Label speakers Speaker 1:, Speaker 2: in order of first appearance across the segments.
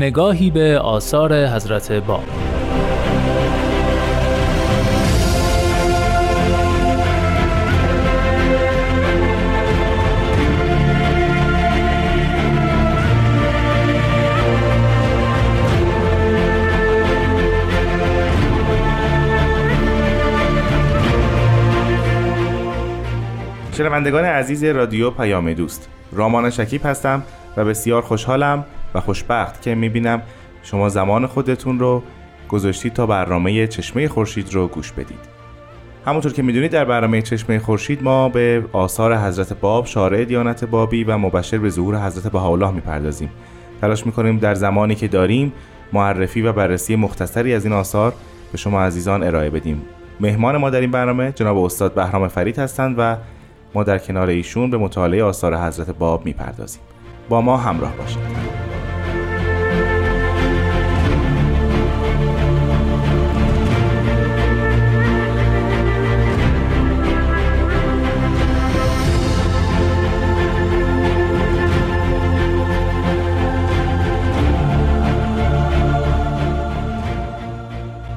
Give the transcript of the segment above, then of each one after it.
Speaker 1: نگاهی به آثار حضرت باب
Speaker 2: شنوندگان عزیز رادیو پیام دوست رامان شکیب هستم و بسیار خوشحالم و خوشبخت که می‌بینم شما زمان خودتون رو گذاشتید تا برنامه چشمه خورشید رو گوش بدید. همونطور که می‌دونید در برنامه چشمه خورشید ما به آثار حضرت باب شارع دیانت بابی و مبشر به ظهور حضرت بهاءالله می‌پردازیم. تلاش می‌کنیم در زمانی که داریم معرفی و بررسی مختصری از این آثار به شما عزیزان ارائه بدیم. مهمان ما در این برنامه جناب استاد بهرام فرید هستند و ما در کنار ایشون به مطالعه آثار حضرت باب می‌پردازیم. با ما همراه باشید.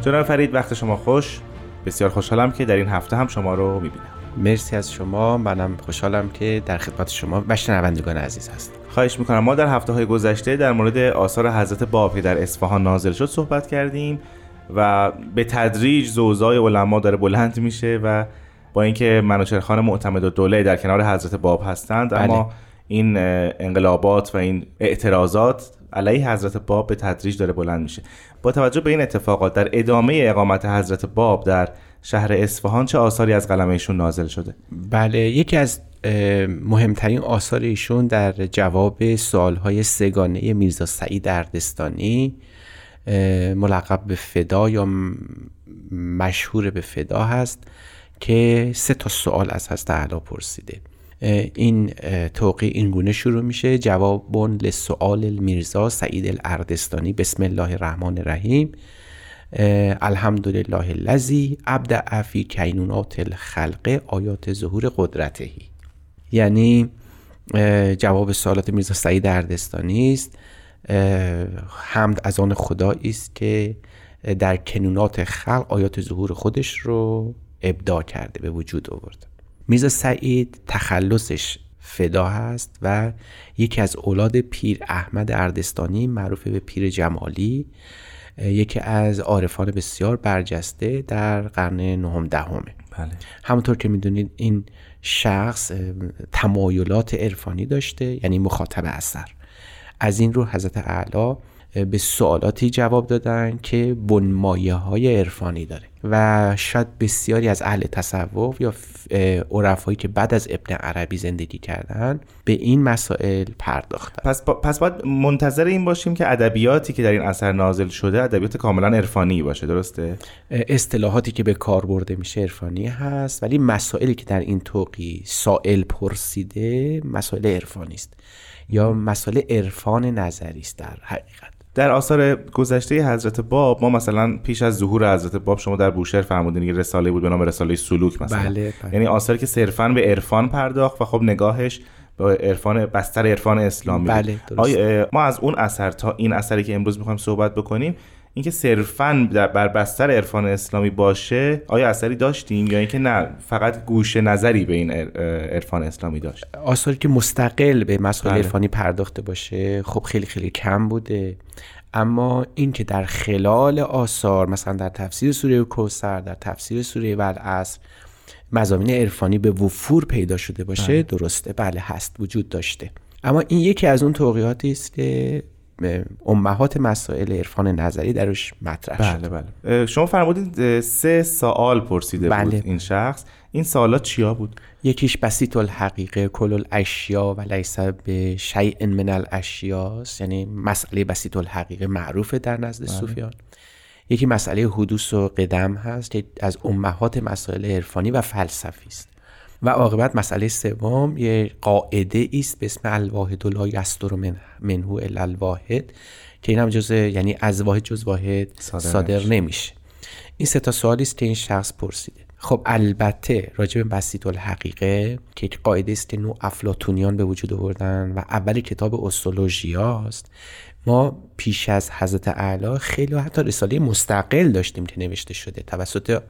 Speaker 2: جناب فرید وقت شما خوش. بسیار خوشحالم که در این هفته هم شما رو می‌بینم.
Speaker 3: مرسی از شما. منم خوشحالم که در خدمت شما و شنوندگان عزیز هست
Speaker 2: خواهش می‌کنم. ما در هفته های گذشته در مورد آثار حضرت باب که در اصفهان نازل شد صحبت کردیم و به تدریج زوزای علما داره بلند میشه و با اینکه منوچهر معتمد و دوله در کنار حضرت باب هستند بله. اما این انقلابات و این اعتراضات علیه حضرت باب به تدریج داره بلند میشه. با توجه به این اتفاقات در ادامه اقامت حضرت باب در شهر اصفهان چه آثاری از قلم ایشون نازل شده؟
Speaker 3: بله یکی از مهمترین آثار ایشون در جواب سوالهای سگانه میرزا سعید اردستانی ملقب به فدا یا مشهور به فدا هست که سه تا سوال از هست اعلی پرسیده. این توقی این گونه شروع میشه. جواب لسؤال میرزا سعید الاردستانی. بسم الله الرحمن الرحیم. الحمدلله الذی ابدع فی کینونات الخلق آیات ظهور قدرتهی یعنی جواب سوالات میرزا سعید اردستانی است. حمد از آن خدایی است که در کنونات خلق آیات ظهور خودش رو ابداع کرده به وجود آورده. میرزا سعید تخلصش فدا هست و یکی از اولاد پیر احمد اردستانی معروف به پیر جمالی یکی از عارفان بسیار برجسته در قرن نهم دهمه بله. همونطور که می‌دونید این شخص تمایلات عرفانی داشته یعنی مخاطب اثر. از این رو حضرت اعلی به سوالاتی جواب دادن که بنمایه های عرفانی داره. و شاید بسیاری از اهل تصوف یا عرفایی که بعد از ابن عربی زندگی کردن به این مسائل پرداختن.
Speaker 2: پس, با... پس باید منتظر این باشیم که ادبیاتی که در این اثر نازل شده ادبیات کاملا عرفانی باشه درسته؟
Speaker 3: اصطلاحاتی که به کار برده میشه عرفانی هست ولی مسائلی که در این توقی سائل پرسیده مسائل عرفانی است یا مسائل عرفان نظری است در حقیقت.
Speaker 2: در آثار گذشته حضرت باب ما مثلا پیش از ظهور حضرت باب شما در بوشهر فرمودین یه رساله بود به نام رساله سلوک مثلا.
Speaker 3: بله, بله.
Speaker 2: یعنی آثاری که صرفا به عرفان پرداخت و خب نگاهش به عرفان بستر عرفان اسلامی
Speaker 3: بله
Speaker 2: ما از اون اثر تا این اثری که امروز می‌خوایم صحبت بکنیم اینکه صرفا بر بستر عرفان اسلامی باشه آیا اثری داشتیم یا اینکه نه فقط گوش نظری به این عرفان اسلامی داشت
Speaker 3: آثاری که مستقل به مسائل بله. عرفانی پرداخته باشه خب خیلی خیلی کم بوده اما این که در خلال آثار مثلا در تفسیر سوره کوسر در تفسیر سوره والعصر مزامین عرفانی به وفور پیدا شده باشه بله. درسته بله هست وجود داشته اما این یکی از اون توقیاتی است که امهات مسائل عرفان نظری درش مطرح
Speaker 2: بله شد بله شما فرمودید سه سوال پرسیده بله. بود این شخص. این سوالات چیا بود؟
Speaker 3: یکیش بسیط الحقیقه کل الاشیا و لیس به شیء من الاشیاست یعنی مسئله بسیط الحقیقه معروفه در نزد بله. صوفیان. یکی مسئله حدوث و قدم هست که از امهات مسائل عرفانی و فلسفی است. و عاقبت مسئله سوم یه قاعده است به اسم الواحد لا یستر من منهو الا الواحد که این هم جز یعنی از واحد جز واحد
Speaker 2: صادر
Speaker 3: نمیشه. این سه تا سوالی است که این شخص پرسیده. خب البته راجع به بسیط الحقیقه که یک قاعده است که نوع افلاتونیان به وجود آوردن و اول کتاب استولوژیا است ما پیش از حضرت اعلی خیلی حتی رساله مستقل داشتیم که نوشته شده توسط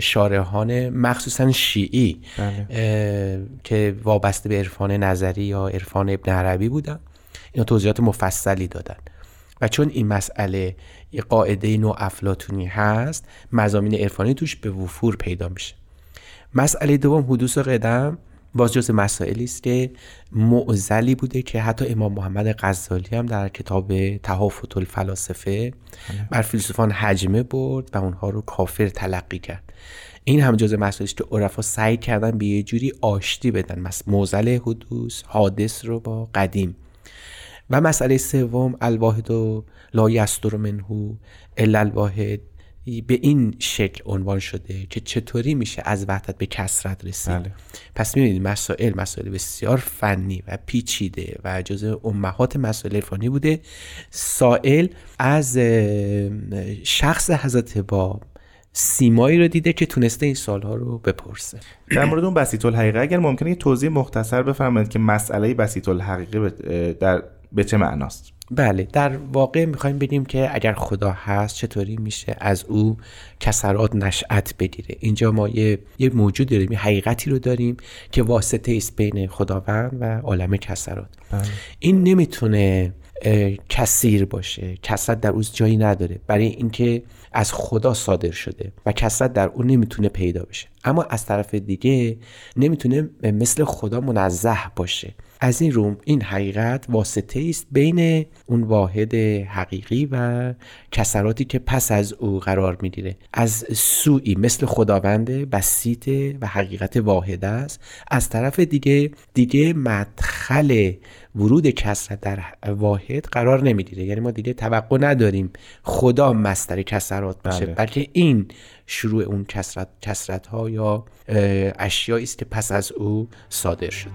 Speaker 3: شارحان مخصوصا شیعی
Speaker 2: بله.
Speaker 3: که وابسته به عرفان نظری یا عرفان ابن عربی بودن. اینا توضیحات مفصلی دادن. و چون این مسئله یه قاعده نوع افلاتونی هست مزامین عرفانی توش به وفور پیدا میشه. مسئله دوم حدوث قدم باز جز مسائلی است که معزلی بوده که حتی امام محمد غزالی هم در کتاب تهافت الفلاسفه بر فیلسوفان حجمه برد و اونها رو کافر تلقی کرد. این هم جز مسائلی است که عرفا سعی کردن به یه جوری آشتی بدن. مس معزل حدوث حادث رو با قدیم. و مسئله سوم الواحد و لا یستر منهو الا الواحد. به این شکل عنوان شده که چطوری میشه از وحدت به کسرت رسید.
Speaker 2: بله.
Speaker 3: پس می‌بینید مسائل مسائل بسیار فنی و پیچیده و جزء امهات مسائل عرفانی بوده. سائل از شخص حضرت باب سیمایی رو دیده که تونسته این سالها رو بپرسه.
Speaker 2: در مورد اون بسیط الحقیقه اگر ممکنه یه توضیح مختصر بفرمایید که مسئله بسیط الحقیقه در به چه معناست؟
Speaker 3: بله در واقع می‌خوایم بگیم که اگر خدا هست چطوری میشه از او کسرات نشأت بگیره؟ اینجا ما یه, یه موجود داریم یه حقیقتی رو داریم که واسطه است بین خداوند و عالم کسرات. این نمی‌تونه کثیر باشه کسرت در اوز جایی نداره. برای اینکه از خدا صادر شده و کسرت در اون نمی‌تونه پیدا بشه. اما از طرف دیگه نمی‌تونه مثل خدا منزه باشه. از این روم این حقیقت واسطه است بین اون واحد حقیقی و کسراتی که پس از او قرار می‌گیره. از سوی مثل خداوند بسیطه و حقیقت واحد است. از طرف دیگه دیگه مدخل ورود کسرت در واحد قرار نمی‌گیره. یعنی ما دیگه توقع نداریم خدا مستر کسرات باشه.
Speaker 2: بله.
Speaker 3: بلکه این شروع اون کسرت, کسرت ها یا اشیایی است که پس از او صادر شده.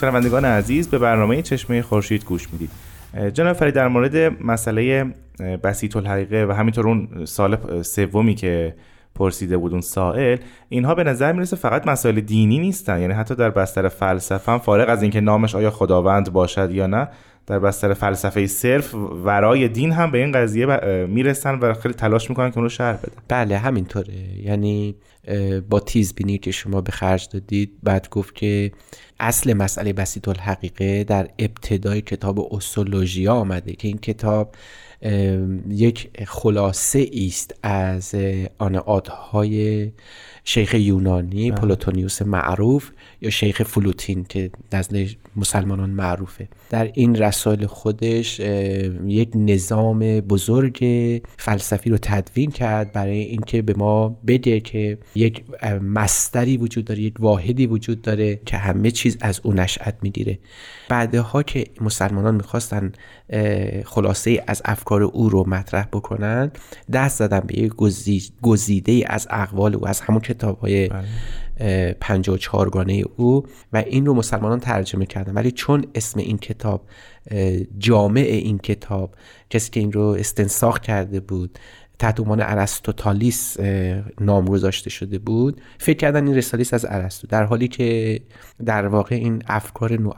Speaker 2: شنوندگان عزیز به برنامه چشمه خورشید گوش می‌دید. جناب فرید در مورد مسئله بسیط الحقیقه و همینطور اون سال سومی که پرسیده بود اون سائل اینها به نظر می‌رسه فقط مسائل دینی نیستن. یعنی حتی در بستر فلسفه هم فارغ از اینکه نامش آیا خداوند باشد یا نه در بستر فلسفه صرف ورای دین هم به این قضیه می‌رسن و خیلی تلاش می‌کنن که اون رو شرح بدن.
Speaker 3: بله همینطوره. یعنی با تیزبینی که شما به خرج دادید بعد گفت که اصل مسئله بسیط الحقیقه در ابتدای کتاب اسولوژیا آمده که این کتاب یک خلاصه است از آنعادهای شیخ یونانی پلوتونیوس معروف یا شیخ فلوتین که نزد مسلمانان معروفه. در این رسائل خودش یک نظام بزرگ فلسفی رو تدوین کرد برای اینکه به ما بده که یک مستری وجود داره یک واحدی وجود داره که همه چیز از او نشأت می‌گیره. بعدها که مسلمانان می‌خواستن خلاصه از افکار او رو مطرح بکنن دست زدن به یک گزی- گزیده از اقوال او از همون کتاب های پنج و چهارگانه او و این رو مسلمانان ترجمه کردن. ولی چون اسم این کتاب جامع این کتاب کسی که این رو استنساخ کرده بود تحت عنوان ارسطوتالیس نام گذاشته شده بود فکر کردن این رساله است از ارسطو در حالی که در واقع این افکار نو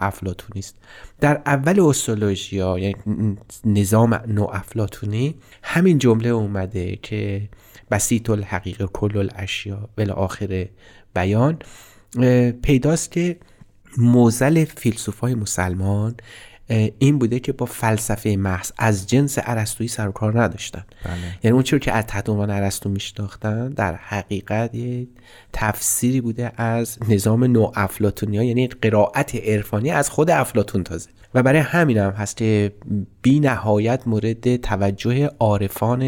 Speaker 3: است. در اول اسولوژیا یعنی نظام نو افلاتونی همین جمله اومده که بسیط الحقیقه کل الاشیا آخر بیان پیداست که موزل فیلسوفای مسلمان این بوده که با فلسفه محض از جنس ارسطویی سر و کار نداشتن
Speaker 2: بله.
Speaker 3: یعنی اون چیزی که از تحت عنوان ارسطو میشناختن در حقیقت تفسیری بوده از نظام نو افلاطونی ها یعنی قرائت عرفانی از خود افلاطون تازه و برای همین هم هست که بی نهایت مورد توجه عارفان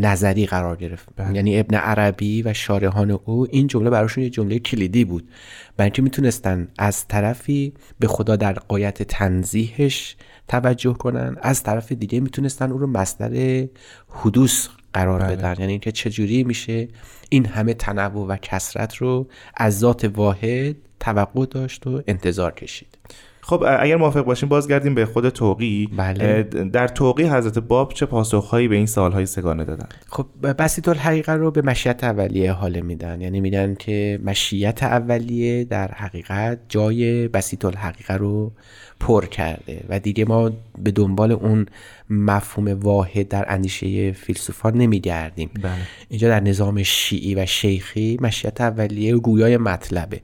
Speaker 3: نظری قرار گرفت. یعنی ابن عربی و شارحان او این جمله براشون یه جمله کلیدی بود. برای اینکه می‌تونستن از طرفی به خدا در قایت تنزیهش توجه کنن از طرف دیگه می‌تونستن او رو مصدر حدوث قرار بدن. یعنی اینکه چجوری میشه این همه تنوع و کسرت رو از ذات واحد توقع داشت و انتظار کشید.
Speaker 2: خب اگر موافق باشیم بازگردیم به خود توقی.
Speaker 3: بله.
Speaker 2: در توقی حضرت باب چه پاسخهایی به این سالهای سگانه دادن
Speaker 3: خب بسیط الحقیقه رو به مشیت اولیه حاله میدن. یعنی میدن که مشیت اولیه در حقیقت جای بسیط الحقیقه رو پر کرده و دیگه ما به دنبال اون مفهوم واحد در اندیشه فیلسوفان نمیگردیم.
Speaker 2: بله.
Speaker 3: اینجا در نظام شیعی و شیخی مشیت اولیه گویای مطلبه.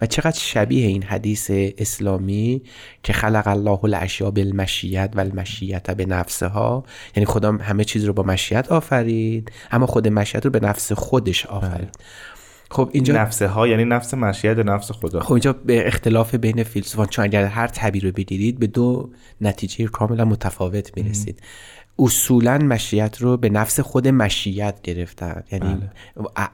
Speaker 3: و چقدر شبیه این حدیث اسلامی که خلق الله الاشیا بالمشیت و المشیت به نفسها. یعنی خدا همه چیز رو با مشیت آفرید اما خود مشیت رو به نفس خودش آفرید. خب اینجا
Speaker 2: نفسه ها یعنی نفس مشیت نفس خدا.
Speaker 3: خب اینجا به اختلاف بین فیلسوفان چون اگر هر تعبیر رو بگیرید به دو نتیجه کاملا متفاوت می‌رسید. اصولا مشیت رو به نفس خود مشیت گرفتن. یعنی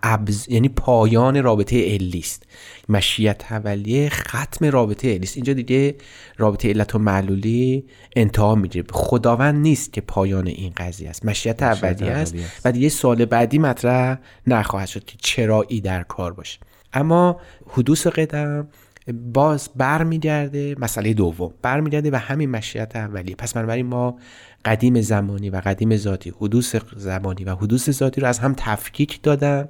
Speaker 3: ابز... یعنی پایان رابطه علی است مشیت اولیه ختم رابطه علی است اینجا دیگه رابطه علت و معلولی انتها می‌گیره. خداوند نیست که پایان این قضیه است. مشیت اولیه است و دیگه سال بعدی مطرح نخواهد شد که چرایی در کار باشه. اما حدوث قدم باز برمیگرده مسئله دوم برمیگرده و همین مشیت اولیه. پس بنابراین ما قدیم زمانی و قدیم ذاتی حدوث زمانی و حدوث ذاتی رو از هم تفکیک دادن.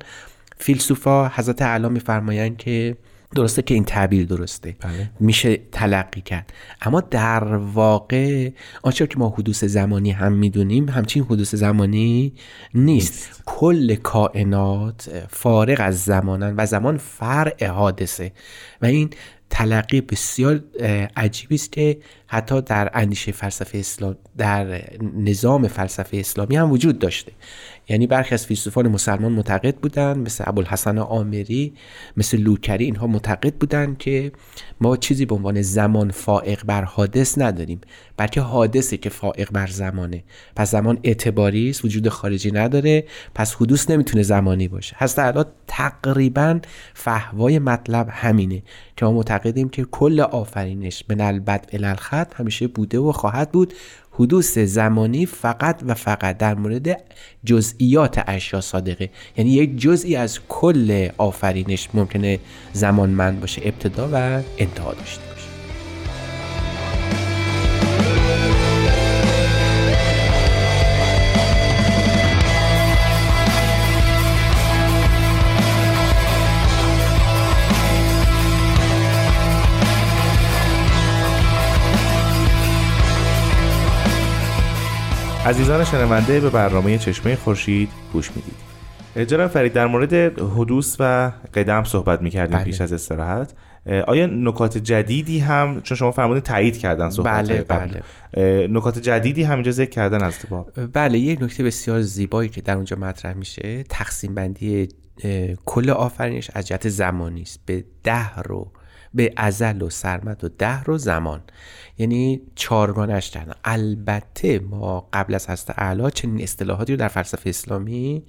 Speaker 3: فیلسوفا حضرت اعلی میفرمایند که درسته که این تعبیر درسته.
Speaker 2: بله.
Speaker 3: میشه تلقی کرد. اما در واقع آنچه که ما حدوث زمانی هم می‌دونیم همچین حدوث زمانی نیست, نیست. کل کائنات فارغ از زمانن و زمان فرع حادثه. و این تلقی بسیار عجیبی است که حتی در اندیشه فلسفه اسلام در نظام فلسفه اسلامی هم وجود داشته. یعنی برخی از فیلسوفان مسلمان معتقد بودند مثل ابوالحسن آمری مثل لوکری اینها معتقد بودند که ما چیزی به عنوان زمان فائق بر حادث نداریم بلکه حادثه که فائق بر زمانه. پس زمان اعتباری است وجود خارجی نداره پس حدوث نمی‌تونه زمانی باشه. هست الان تقریبا فهوای مطلب همینه که ما معتقدیم که کل آفرینش من البد الالخط همیشه بوده و خواهد بود. حدوث زمانی فقط و فقط در مورد جزئیات اشیا صادقه. یعنی یک جزئی از کل آفرینش ممکنه زمانمند باشه ابتدا و انتها داشته.
Speaker 2: عزیزان شنونده به برنامه چشمه خورشید گوش می‌دید. جناب فرید در مورد حدوث و قدم صحبت می‌کردیم
Speaker 3: بله.
Speaker 2: پیش از استراحت. آیا نکات جدیدی هم چون شما فرمودین تایید کردن صحبت
Speaker 3: بله
Speaker 2: قبل.
Speaker 3: بله.
Speaker 2: نکات جدیدی هم اینجا ذکر کردن از باب
Speaker 3: بله یک نکته بسیار زیبایی که در اونجا مطرح میشه تقسیم بندی کل آفرینش از جهت زمانی است. به ده رو به ازل و سرمد و ده رو زمان. یعنی چارگانش کردن البته ما قبل از هست اعلا چنین اصطلاحاتی رو در فلسفه اسلامی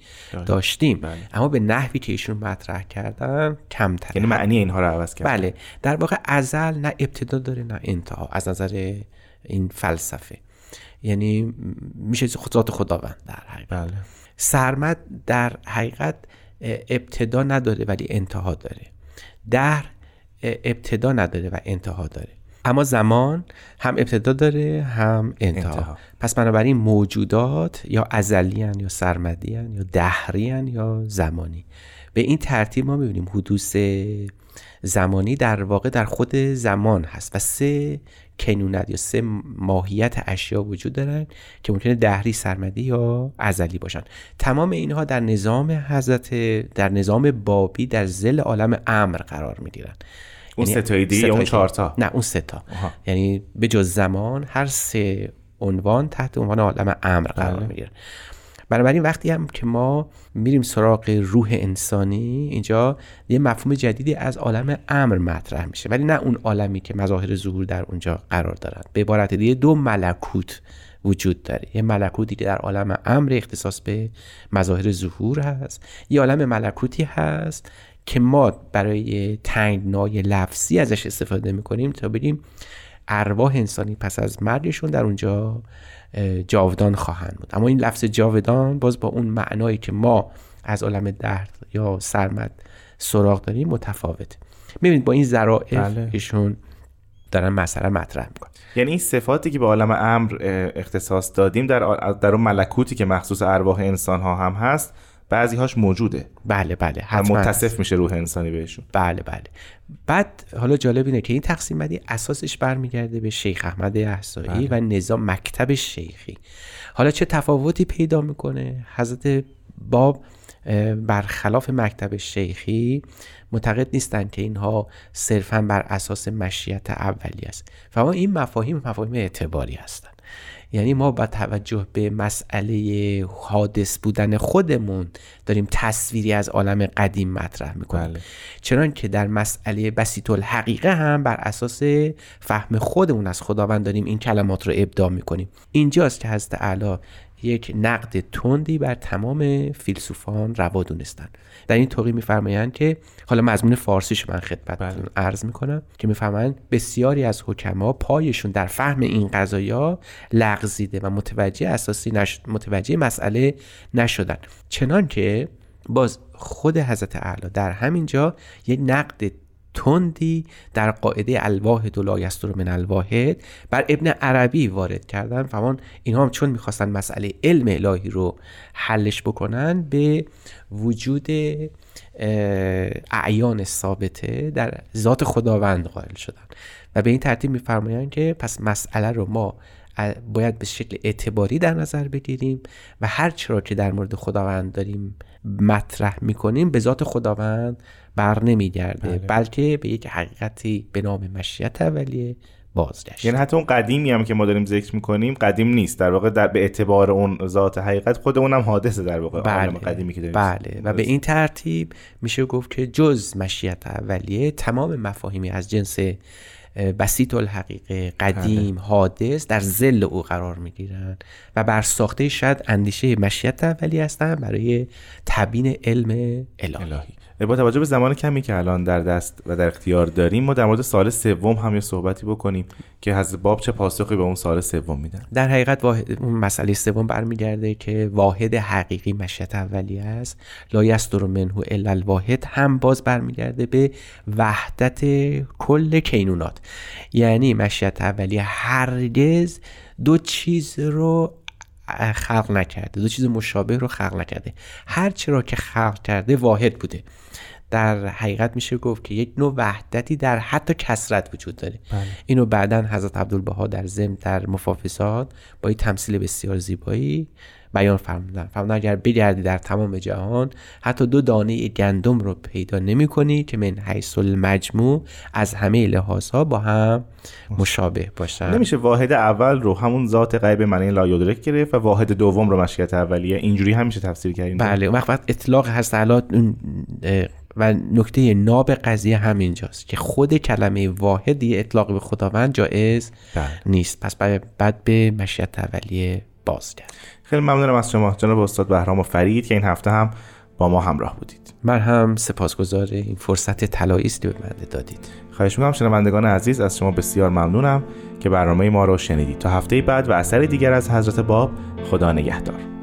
Speaker 3: داشتیم.
Speaker 2: بله.
Speaker 3: اما به نحوی که ایشون مطرح کردن کمتر
Speaker 2: یعنی معنی اینها رو عوض کرد
Speaker 3: بله. در واقع ازل نه ابتدا داره نه انتها از نظر این فلسفه. یعنی میشه ذات خداوند در حقیقت.
Speaker 2: بله.
Speaker 3: سرمد در حقیقت ابتدا نداره ولی انتها داره. در ابتدا نداره و انتها داره. اما زمان هم ابتدا داره هم انتها,
Speaker 2: انتها.
Speaker 3: پس بنابراین موجودات یا ازلیان یا سرمدیان یا دهریان یا زمانی. به این ترتیب ما می‌بینیم حدوث زمانی در واقع در خود زمان هست و سه کنونت یا سه ماهیت اشیا وجود دارن که ممکنه دهری سرمدی یا ازلی باشن. تمام اینها در نظام حضرت در نظام بابی در زل عالم امر قرار می‌گیرن.
Speaker 2: اون
Speaker 3: یعنی
Speaker 2: ستایی دیگه یا اون. چهارتا؟
Speaker 3: نه اون ستا
Speaker 2: آها.
Speaker 3: یعنی به جز زمان هر سه عنوان تحت عنوان عالم امر قرار
Speaker 2: بله.
Speaker 3: می‌گیره بنابراین وقتی هم که ما میریم سراغ روح انسانی اینجا یه مفهوم جدیدی از عالم امر مطرح میشه ولی نه اون عالمی که مظاهر ظهور در اونجا قرار دارن به عبارت دیگه دو ملکوت وجود داره یه ملکوتی که در عالم امر اختصاص به مظاهر ظهور هست یه عالم ملکوتی هست که ما برای تنگنای لفظی ازش استفاده می‌کنیم تا بگیم ارواح انسانی پس از مرگشون در اونجا جاودان خواهند بود. اما این لفظ جاودان باز با اون معنایی که ما از عالم درد یا سرمد سراغ داریم متفاوته می‌بینید با این ذرائف
Speaker 2: بله.
Speaker 3: ایشون دارن مسئله مطرح می‌کنن.
Speaker 2: یعنی این صفاتی که به عالم امر اختصاص دادیم در در اون ملکوتی که مخصوص ارواح انسان ها هم هست بعضی هاش موجوده.
Speaker 3: بله بله حتما.
Speaker 2: متصف میشه روح انسانی بهشون.
Speaker 3: بله بله. بعد حالا جالب اینه که این تقسیم بندی اساسش برمیگرده به شیخ احمد احسایی و نظام مکتب شیخی. حالا چه تفاوتی پیدا می‌کنه؟ حضرت باب برخلاف مکتب شیخی معتقد نیستند که اینها صرفا بر اساس مشیت اولی است. و ما این مفاهیم مفاهیم اعتباری هستند یعنی ما با توجه به مسئله حادث بودن خودمون داریم تصویری از عالم قدیم مطرح می‌کنیم
Speaker 2: بله.
Speaker 3: چنان که در مسئله بسیط الحقیقه هم بر اساس فهم خودمون از خداوند داریم این کلمات رو ابداع می‌کنیم اینجاست که حضرت اعلی یک نقد تندی بر تمام فیلسوفان روا دونستن. در این توقی میفرمایند که حالا مضمون فارسیش من خدمتتون عرض می‌کنم که می‌فهمند بسیاری از حکما پایشون در فهم این قضایا لغزیده و متوجه اساسی نش... متوجه مسئله نشدن. چنان که باز خود حضرت اعلی در همین جا یک نقد تندی در قاعده الواحد و لا یستر من الواحد بر ابن عربی وارد کردن. فهمان اینها هم چون می‌خواستن مسئله علم الهی رو حلش بکنن به وجود اعیان ثابته در ذات خداوند قائل شدن. و به این ترتیب میفرمایند که پس مسئله رو ما باید به شکل اعتباری در نظر بگیریم و هر چرا که در مورد خداوند داریم مطرح می‌کنیم به ذات خداوند بر نمیگرده. بلکه به یک حقیقتی به نام مشیت اولیه بازگشت.
Speaker 2: یعنی حتی اون قدیمی هم که ما داریم ذکر می‌کنیم قدیم نیست. در واقع در به اعتبار اون ذات حقیقت خود اونم حادثه در واقع عالم قدیمی که داریم.
Speaker 3: بله. و به این ترتیب میشه گفت که جز مشیت اولیه تمام مفاهیمی از جنس بسیط الحقیقه قدیم حادث در زل او قرار می‌گیرن و بر ساخته شاید اندیشه مشیت اولیه هستن برای تبیین علم الهی.
Speaker 2: الهی. با توجه به زمان کمی که الان در دست و در اختیار داریم ما در مورد سال سوم هم یه صحبتی بکنیم که حضرت باب چه پاسخی به اون سال سوم میدن.
Speaker 3: در حقیقت واحد مسئله سوم برمیگرده که واحد حقیقی مشیت اولیه است. لا یستر منه الا الواحد هم باز برمیگرده به وحدت کل کینونات. یعنی مشیت اولیه هرگز دو چیز رو خلق نکرده. دو چیز مشابه رو خلق نکرده. هر چرا که خلق کرده واحد بوده. در حقیقت میشه گفت که یک نوع وحدتی در حتی کسرت وجود داره. اینو بعدا حضرت عبدالبها در ضمن در مفافصات با این تمثیل بسیار زیبایی بیان فرمودن. فرمودن اگر بگردی در تمام جهان حتی دو دانه گندم رو پیدا نمی کنی که من حیث المجموع از همه لحاظها با هم مشابه باشن.
Speaker 2: نمیشه واحد اول رو همون ذات غیب معنی لا یدرک گرفت و واحد دوم رو مشیت اولیه. اینجوری هم میشه تفسیر کرد
Speaker 3: بله وقت اطلاق هست اون و نکته ناب قضیه همینجاست که خود کلمه واحدی اطلاق به خداوند جایز
Speaker 2: بله.
Speaker 3: نیست. پس بعد به مشیت اولیه باز کرد
Speaker 2: خیلی ممنونم از شما. جناب استاد بهرام و فرید که این هفته هم با ما همراه بودید.
Speaker 3: من هم سپاسگزار این فرصت طلایی است که به من دادید.
Speaker 2: خواهش می‌کنم شنوندگان عزیز از شما بسیار ممنونم که برنامه ما رو شنیدید. تا هفته بعد و اثر دیگر از حضرت باب خدا نگهدار.